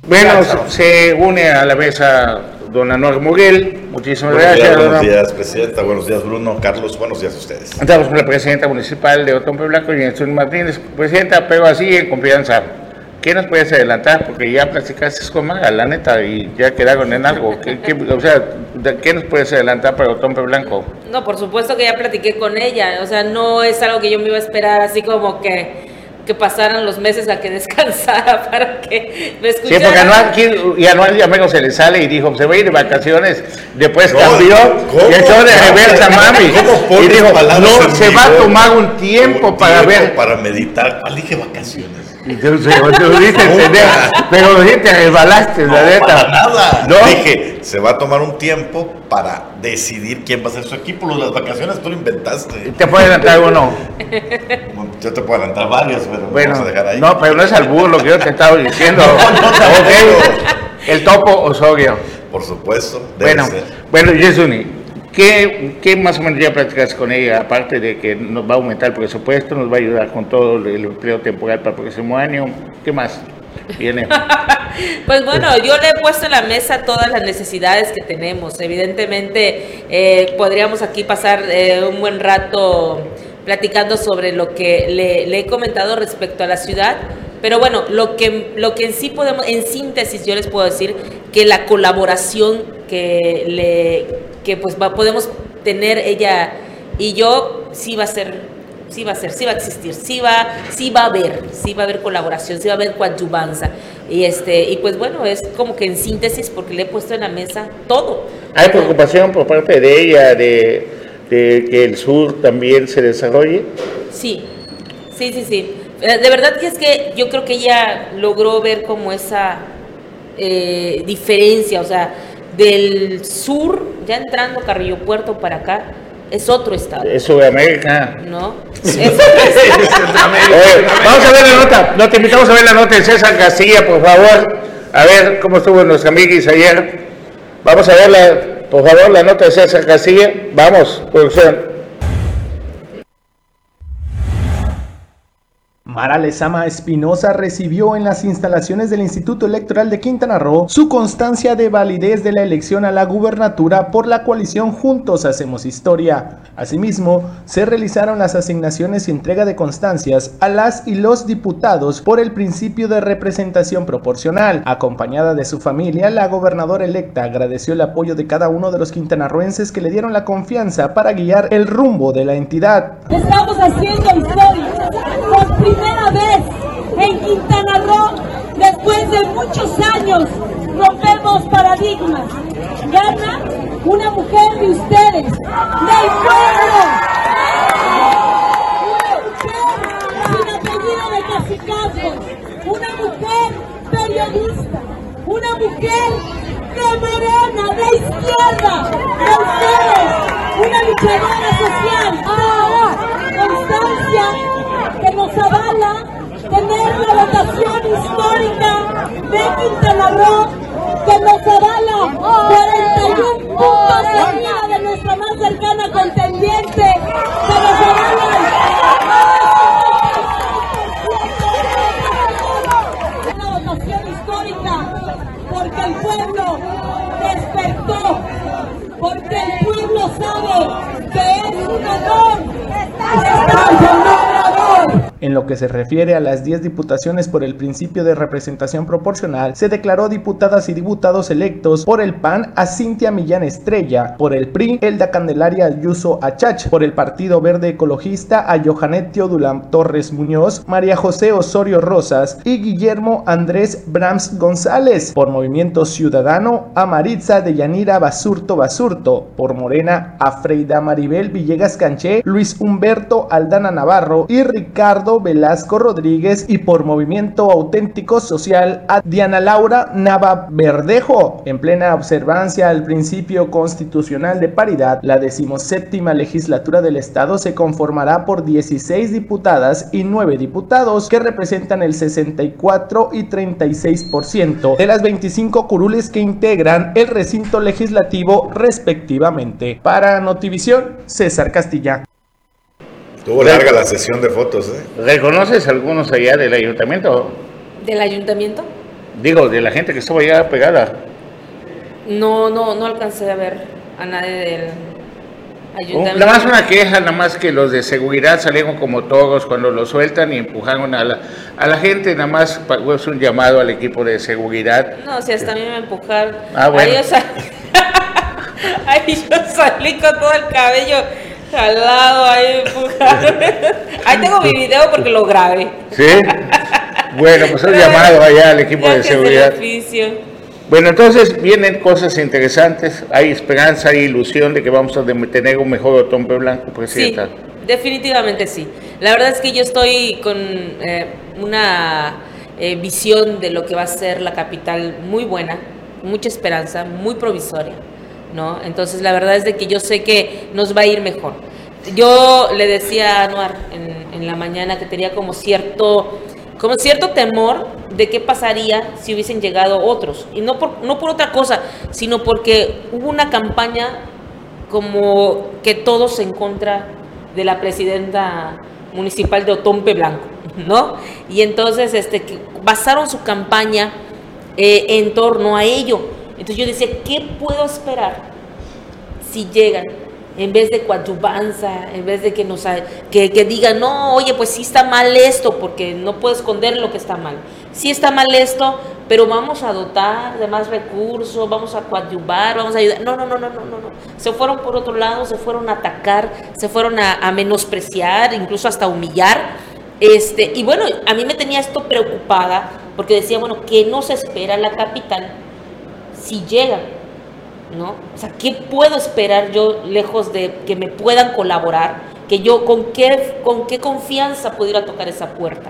Bueno, se une a la mesa don Anuar Muguel. Muchísimas buenos gracias. Días, buenos días, Presidenta. Buenos días, Bruno. Carlos, buenos días a ustedes. Estamos con la Presidenta Municipal de Otompe Blanco y Nelson Martínez. Presidenta, pero así en confianza. ¿Qué nos puedes adelantar? Porque ya platicaste con Maga, la neta, y ya quedaron en algo. ¿Qué, qué, o sea, ¿qué nos puedes adelantar para Otompe Blanco? No, por supuesto que ya platiqué con ella. O sea, no es algo que yo me iba a esperar así como que que pasaran los meses a que descansara para que me escuchara. Sí, porque Anual, y Anual ya menos se le sale y dijo, se va a ir de vacaciones, después cambió, y echó de reversa, mami. y dijo, no, se va a tomar un tiempo para ver. Para meditar. ¿Cuál dije vacaciones? Entonces, tú dices, pero te resbalaste, la neta. nada. ¿No? Dije, se va a tomar un tiempo para decidir quién va a ser su equipo. Las vacaciones tú lo inventaste. ¿Te puede adelantar uno? Yo te puedo adelantar varios, pero bueno, vamos a dejar ahí. No, pero no es al burro lo que yo te estaba diciendo. El topo Osorio. Por supuesto. Debe bueno, ser. bueno, Yesuni, ¿qué, ¿qué más o menos ya practicas con ella? Aparte de que nos va a aumentar el presupuesto, nos va a ayudar con todo el empleo temporal para el próximo año. ¿Qué más? Viene. pues bueno, yo le he puesto en la mesa todas las necesidades que tenemos. Evidentemente, eh, podríamos aquí pasar eh, un buen rato platicando sobre lo que le, le, he comentado respecto a la ciudad. Pero bueno, lo que, lo que en sí podemos, en síntesis, yo les puedo decir que la colaboración que, le, que pues va, podemos tener ella y yo sí va a ser sí va a ser, sí va a existir, sí va, sí va a haber, sí va a haber colaboración, sí va a haber coadyuvanza. Y este, y pues bueno, es como que en síntesis, porque le he puesto en la mesa todo. ¿Hay preocupación por parte de ella de, de que el sur también se desarrolle? Sí, sí, sí, sí. De verdad que es que yo creo que ella logró ver como esa eh, diferencia, o sea, del sur, ya entrando Carrillo Puerto para acá, es otro estado. Es Sudamérica. No. Es Oye, vamos a ver la nota. No, te invitamos a ver la nota de César Castilla, por favor. A ver cómo estuvo nuestra amiguis ayer. Vamos a ver, la, por favor, la nota de César Castilla. Vamos, producción. Mara Lezama Espinosa recibió en las instalaciones del Instituto Electoral de Quintana Roo su constancia de validez de la elección a la gubernatura por la coalición Juntos Hacemos Historia. Asimismo, se realizaron las asignaciones y entrega de constancias a las y los diputados por el principio de representación proporcional. Acompañada de su familia, la gobernadora electa agradeció el apoyo de cada uno de los quintanarroenses que le dieron la confianza para guiar el rumbo de la entidad. Estamos haciendo historia por primera vez en Quintana Roo, después de muchos años, rompemos paradigmas. Gana una mujer de ustedes, del pueblo. Una mujer sin apellido de cacicazgos, una mujer periodista, una mujer de morena, de izquierda, de ustedes, una luchadora social. Ah, constancia nos avala tener la votación histórica de Quintana Roo, que nos avala 41 puntos arriba de nuestra más cercana contendiente, que nos avalan una votación histórica porque el pueblo despertó, porque el pueblo sabe que es un honor estar en lo que se refiere a las 10 diputaciones por el principio de representación proporcional, se declaró diputadas y diputados electos por el PAN a Cintia Millán Estrella, por el PRI Elda Candelaria Ayuso Achach, por el Partido Verde Ecologista a Johanet Teodulam Torres Muñoz, María José Osorio Rosas y Guillermo Andrés Brams González, por Movimiento Ciudadano a Maritza de Yanira Basurto Basurto, por Morena a Freida Maribel Villegas Canché, Luis Humberto Aldana Navarro y Ricardo Velasco Rodríguez y por Movimiento Auténtico Social a Diana Laura Nava Verdejo. En plena observancia al principio constitucional de paridad, la decimoséptima legislatura del Estado se conformará por 16 diputadas y 9 diputados que representan el 64 y 36% de las 25 curules que integran el recinto legislativo respectivamente. Para Notivisión, César Castilla. Estuvo larga la sesión de fotos, ¿eh? ¿Reconoces algunos allá del ayuntamiento? ¿Del ayuntamiento? Digo, de la gente que estuvo allá pegada. No, no, no alcancé a ver a nadie del ayuntamiento. Nada más una queja, nada más que los de seguridad salieron como todos cuando lo sueltan y empujaron a la, a la gente, nada más es un llamado al equipo de seguridad. No, si hasta a mí me empujaron. Ah, bueno. Ahí yo, sal- ahí yo salí con todo el cabello jalado, ahí empujaron. Ahí tengo mi video porque lo grabé. ¿Sí? Bueno, pues un llamado allá al equipo de seguridad. Bueno, entonces vienen cosas interesantes, hay esperanza, hay ilusión de que vamos a tener un mejor otompe blanco, pues Sí, Presidenta. definitivamente sí. La verdad es que yo estoy con eh, una eh, visión de lo que va a ser la capital muy buena, mucha esperanza, muy provisoria, ¿no? Entonces la verdad es de que yo sé que nos va a ir mejor. Yo le decía a Anuar en, la mañana que tenía como cierto, como cierto temor de qué pasaría si hubiesen llegado otros. Y no por, no por otra cosa, sino porque hubo una campaña como que todos en contra de la presidenta municipal de Otompe Blanco, ¿no? Y entonces este, basaron su campaña eh, en torno a ello. Entonces yo decía, ¿qué puedo esperar si llegan? En vez de coadyuvanza, en vez de que nos que, que digan, no, oye, pues sí está mal esto, porque no puedo esconder lo que está mal. Sí está mal esto, pero vamos a dotar de más recursos, vamos a coadyuvar, vamos a ayudar. No, no, no, no, no, no, no. Se fueron por otro lado, se fueron a atacar, se fueron a, a menospreciar, incluso hasta humillar. Este, y bueno, a mí me tenía esto preocupada, porque decía, bueno, ¿qué nos espera la capital si llega? ¿no? O sea, ¿qué puedo esperar yo lejos de que me puedan colaborar? Que yo, ¿con qué, con qué confianza pudiera tocar esa puerta?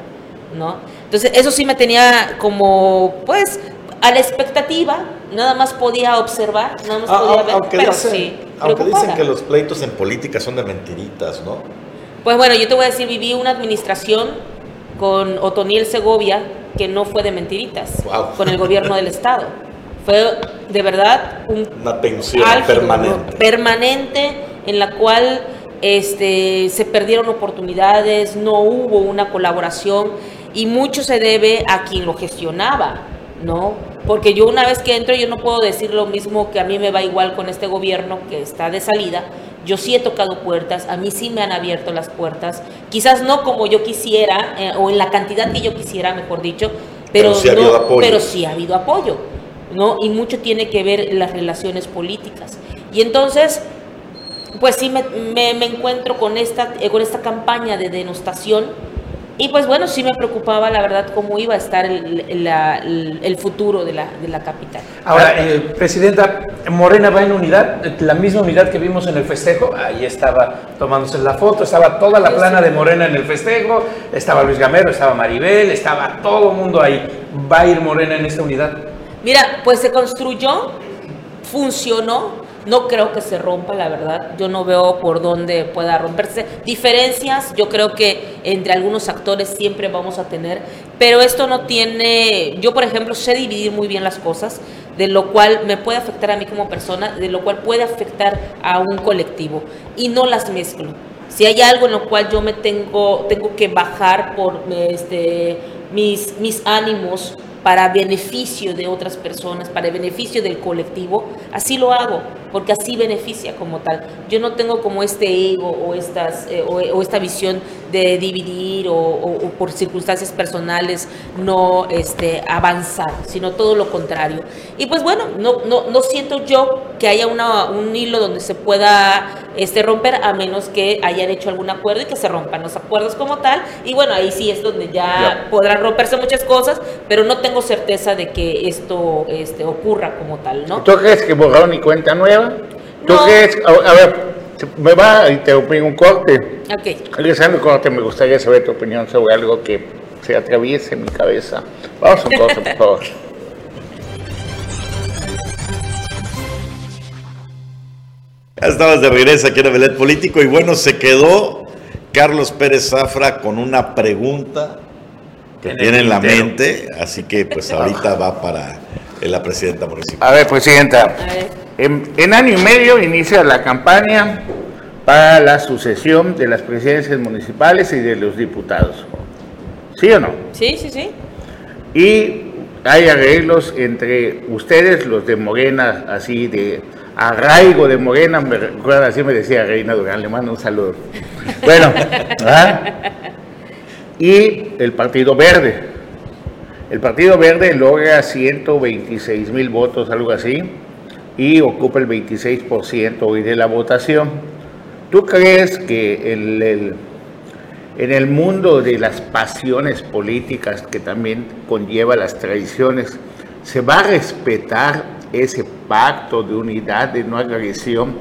¿No? Entonces, eso sí me tenía como, pues, a la expectativa, nada más podía observar, nada más Ah, podía ah, ver, aunque pero dicen, sí, aunque dicen que los pleitos en política son de mentiritas, ¿no? Pues bueno, yo te voy a decir, viví una administración con Otoniel Segovia que no fue de mentiritas, Wow. con el gobierno del Estado. Fue de verdad un Una tensión álgido, permanente. permanente, en la cual este, se perdieron oportunidades, no hubo una colaboración y mucho se debe a quien lo gestionaba, ¿no? Porque yo una vez que entro yo no puedo decir lo mismo que a mí me va igual con este gobierno que está de salida. Yo sí he tocado puertas, a mí sí me han abierto las puertas, quizás no como yo quisiera eh, o en la cantidad que yo quisiera, mejor dicho, pero, Pero sí ha no- pero sí ha habido apoyo, ¿no? Y mucho tiene que ver las relaciones políticas. Y entonces, pues sí me, me- me encuentro con esta, eh, con esta campaña de denostación y pues bueno, sí me preocupaba la verdad cómo iba a estar el, el- la- el- el futuro de la, de la capital. Ahora, eh, Presidenta, Morena va en unidad, la misma unidad que vimos en el festejo, ahí estaba tomándose la foto, estaba toda la plana de Morena en el festejo, estaba Luis Gamero, estaba Maribel, estaba todo el mundo ahí. ¿Va a ir Morena en esta unidad? Mira, pues se construyó, funcionó, no creo que se rompa, la verdad. Yo no veo por dónde pueda romperse. Diferencias, yo creo que entre algunos actores siempre vamos a tener, pero esto no tiene, yo por ejemplo sé dividir muy bien las cosas, de lo cual me puede afectar a mí como persona, de lo cual puede afectar a un colectivo, y no las mezclo. Si hay algo en lo cual yo me tengo, tengo que bajar por este, mis, mis ánimos para beneficio de otras personas, para beneficio del colectivo, así lo hago, porque así beneficia como tal. Yo no tengo como este ego o, estas, eh, o, o esta visión de dividir o, por circunstancias personales no este, avanzar, sino todo lo contrario. Y pues bueno, no, no, no siento yo que haya una, un hilo donde se pueda este, romper a menos que hayan hecho algún acuerdo y que se rompan los acuerdos como tal. Y bueno, ahí sí es donde ya Ya. podrán romperse muchas cosas, pero no tengo certeza de que esto este, ocurra como tal, ¿no? ¿Tú crees que borrón y cuenta nueva? ¿Tú No. crees? A, a ver, me va a interrumpir un corte. Ok. Regresando corte, me gustaría saber tu opinión sobre algo que se atraviese en mi cabeza. Vamos a un corte, por favor. Ya estamos de regreso aquí en Belet Político y bueno, se quedó Carlos Pérez Zafra con una pregunta que En tiene en la mente, así que pues ahorita va para eh, la presidenta municipal. A ver, Presidenta, en, en año y medio inicia la campaña para la sucesión de las presidencias municipales y de los diputados. ¿Sí o no? Sí, sí, sí. Y hay arreglos entre ustedes, los de Morena, así de arraigo de Morena, me recuerda, así me decía Reina Durán, le mando un saludo. Bueno, ¿ah? y el Partido Verde. El Partido Verde logra 126 mil votos, algo así, y ocupa el 26% hoy de la votación. ¿Tú crees que en el mundo de las pasiones políticas que también conlleva las tradiciones, ¿se va a respetar ese pacto de unidad, de no agresión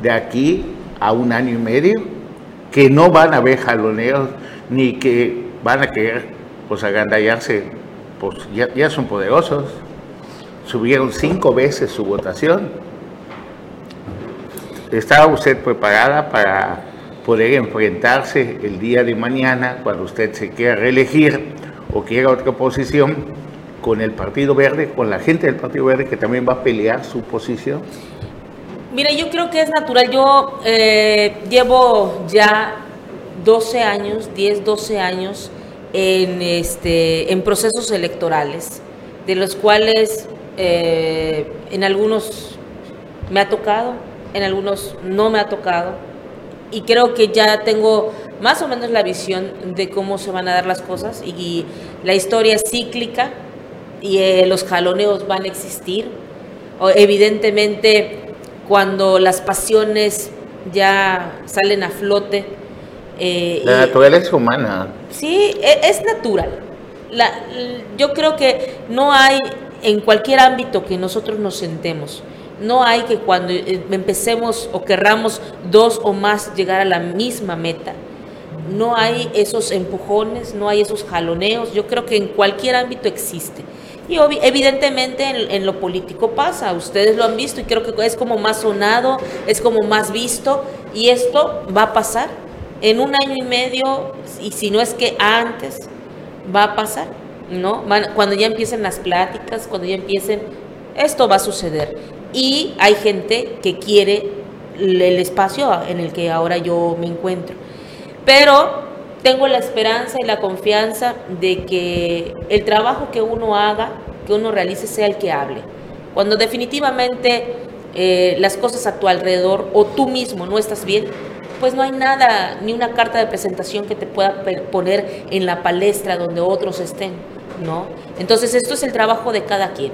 de aquí a un año y medio? Que no van a haber jaloneos ni que van a querer pues agandallarse, pues ya, ya son poderosos. Subieron cinco veces su votación. ¿Está usted preparada para poder enfrentarse el día de mañana cuando usted se quiera reelegir o quiera otra posición con el Partido Verde, con la gente del Partido Verde que también va a pelear su posición? Mira, yo creo que es natural. Yo eh, llevo ya 12 años, 10, 12 años en, este, en procesos electorales, de los cuales eh, en algunos me ha tocado, en algunos no me ha tocado. Y creo que ya tengo más o menos la visión de cómo se van a dar las cosas. Y la historia es cíclica y eh, los jaloneos van a existir. O, evidentemente, cuando las pasiones ya salen a flote. Eh, La y- naturaleza humana. Sí, e- es natural. La- yo creo que no hay, en cualquier ámbito que nosotros nos sentemos, no hay que cuando eh, empecemos o querramos dos o más llegar a la misma meta, no hay esos empujones, no hay esos jaloneos. Yo creo que en cualquier ámbito existe. Y evidentemente en, en lo político pasa, ustedes lo han visto y creo que es como más sonado, es como más visto y esto va a pasar en un año y medio y si no es que antes va a pasar, ¿no? Cuando ya empiecen las pláticas, cuando ya empiecen, esto va a suceder. Y hay gente que quiere el espacio en el que ahora yo me encuentro. Pero tengo la esperanza y la confianza de que el trabajo que uno haga, que uno realice, sea el que hable. Cuando definitivamente eh, las cosas a tu alrededor o tú mismo no estás bien, pues no hay nada, ni una carta de presentación que te pueda poner en la palestra donde otros estén, ¿no? Entonces esto es el trabajo de cada quien.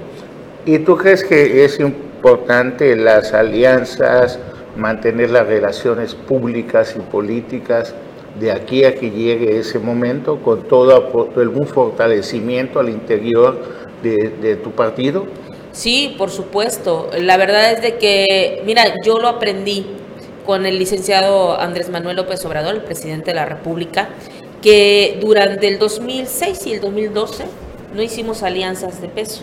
¿Y tú crees que es importante las alianzas, mantener las relaciones públicas y políticas de aquí a que llegue ese momento con todo algún fortalecimiento al interior de, de tu partido? Sí, por supuesto. La verdad es de que, mira, yo lo aprendí con el licenciado Andrés Manuel López Obrador, el presidente de la República, que durante el 2006 y el 2012 no hicimos alianzas de peso,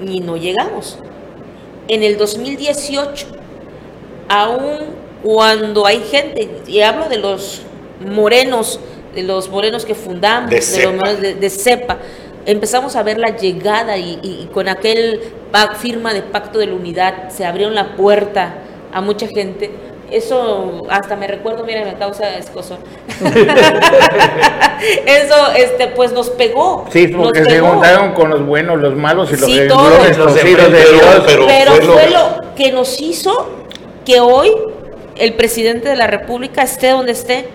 ni no llegamos. En el 2018, aún cuando hay gente, y hablo de los morenos, de los morenos que fundamos, de, cepa. empezamos a ver la llegada y, con aquel firma de pacto de la unidad se abrió la puerta a mucha gente. Eso hasta me recuerdo, mira, me causa escozo. Eso, este, pues nos pegó. Sí, porque se juntaron con los buenos, los malos y los, sí, todos, los de Dios. Pero, fue lo que nos hizo que hoy el presidente de la República esté donde esté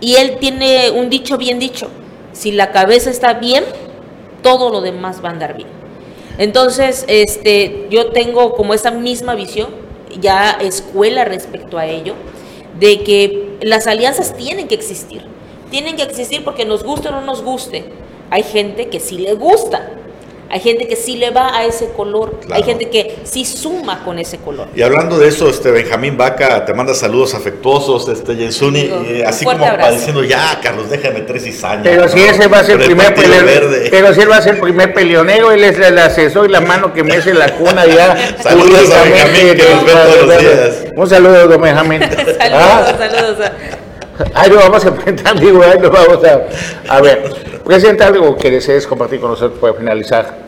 y él tiene un dicho bien dicho, si la cabeza está bien, todo lo demás va a andar bien. Entonces, este, yo tengo como esa misma visión, ya escuela respecto a ello, de que las alianzas tienen que existir. Tienen que existir porque nos guste o no nos guste. Hay gente que sí le gusta, hay gente que sí le va a ese color, hay gente que sí suma con ese color. Y hablando de eso, este Benjamín Vaca te manda saludos afectuosos, este Jensuni, eh, así como diciendo, ya, Carlos, déjame tres cizañas. Pero si ese va a ser el primer peleonero, pero si él va a ser el primer peleonero, él es el asesor y la mano que mece la cuna ya. saludos a Benjamín, que nos ve todos los días. Un saludo, don Benjamín. saludos, ah. saludos. Ahí lo vamos a enfrentar, digo, ahí lo vamos a... A ver... Presidente, algo que desees compartir con nosotros para finalizar.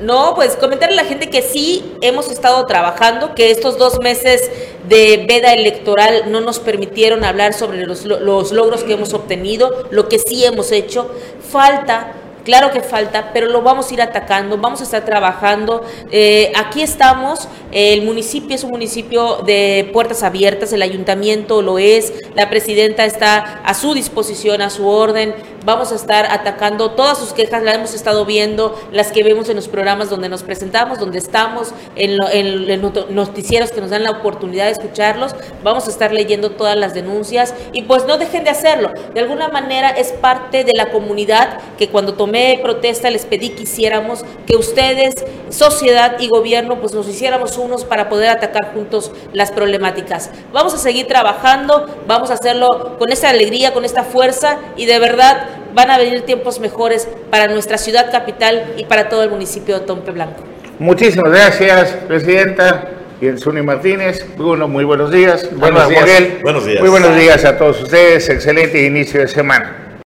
No, pues comentarle a la gente que sí hemos estado trabajando, que estos dos meses de veda electoral no nos permitieron hablar sobre los, logros que hemos obtenido, lo que sí hemos hecho. Falta Claro que falta, pero lo vamos a ir atacando, vamos a estar trabajando. Eh, aquí estamos, el municipio es un municipio de puertas abiertas, el ayuntamiento lo es, la presidenta está a su disposición, a su orden. Vamos a estar atacando todas sus quejas, las hemos estado viendo, las que vemos en los programas donde nos presentamos, donde estamos, en, los noticieros que nos dan la oportunidad de escucharlos. Vamos a estar leyendo todas las denuncias y pues no dejen de hacerlo. De alguna manera es parte de la comunidad que cuando tomemos protesta les pedí que hiciéramos que ustedes, sociedad y gobierno, pues nos hiciéramos unos para poder atacar juntos las problemáticas. Vamos a seguir trabajando, vamos a hacerlo con esta alegría, con esta fuerza y de verdad van a venir tiempos mejores para nuestra ciudad capital y para todo el municipio de Tompe Blanco. Muchísimas gracias, Presidenta. Suni Martínez, Bruno, muy buenos días. Buenos días. Buenos días. Muy buenos días a todos ustedes. Excelente inicio de semana.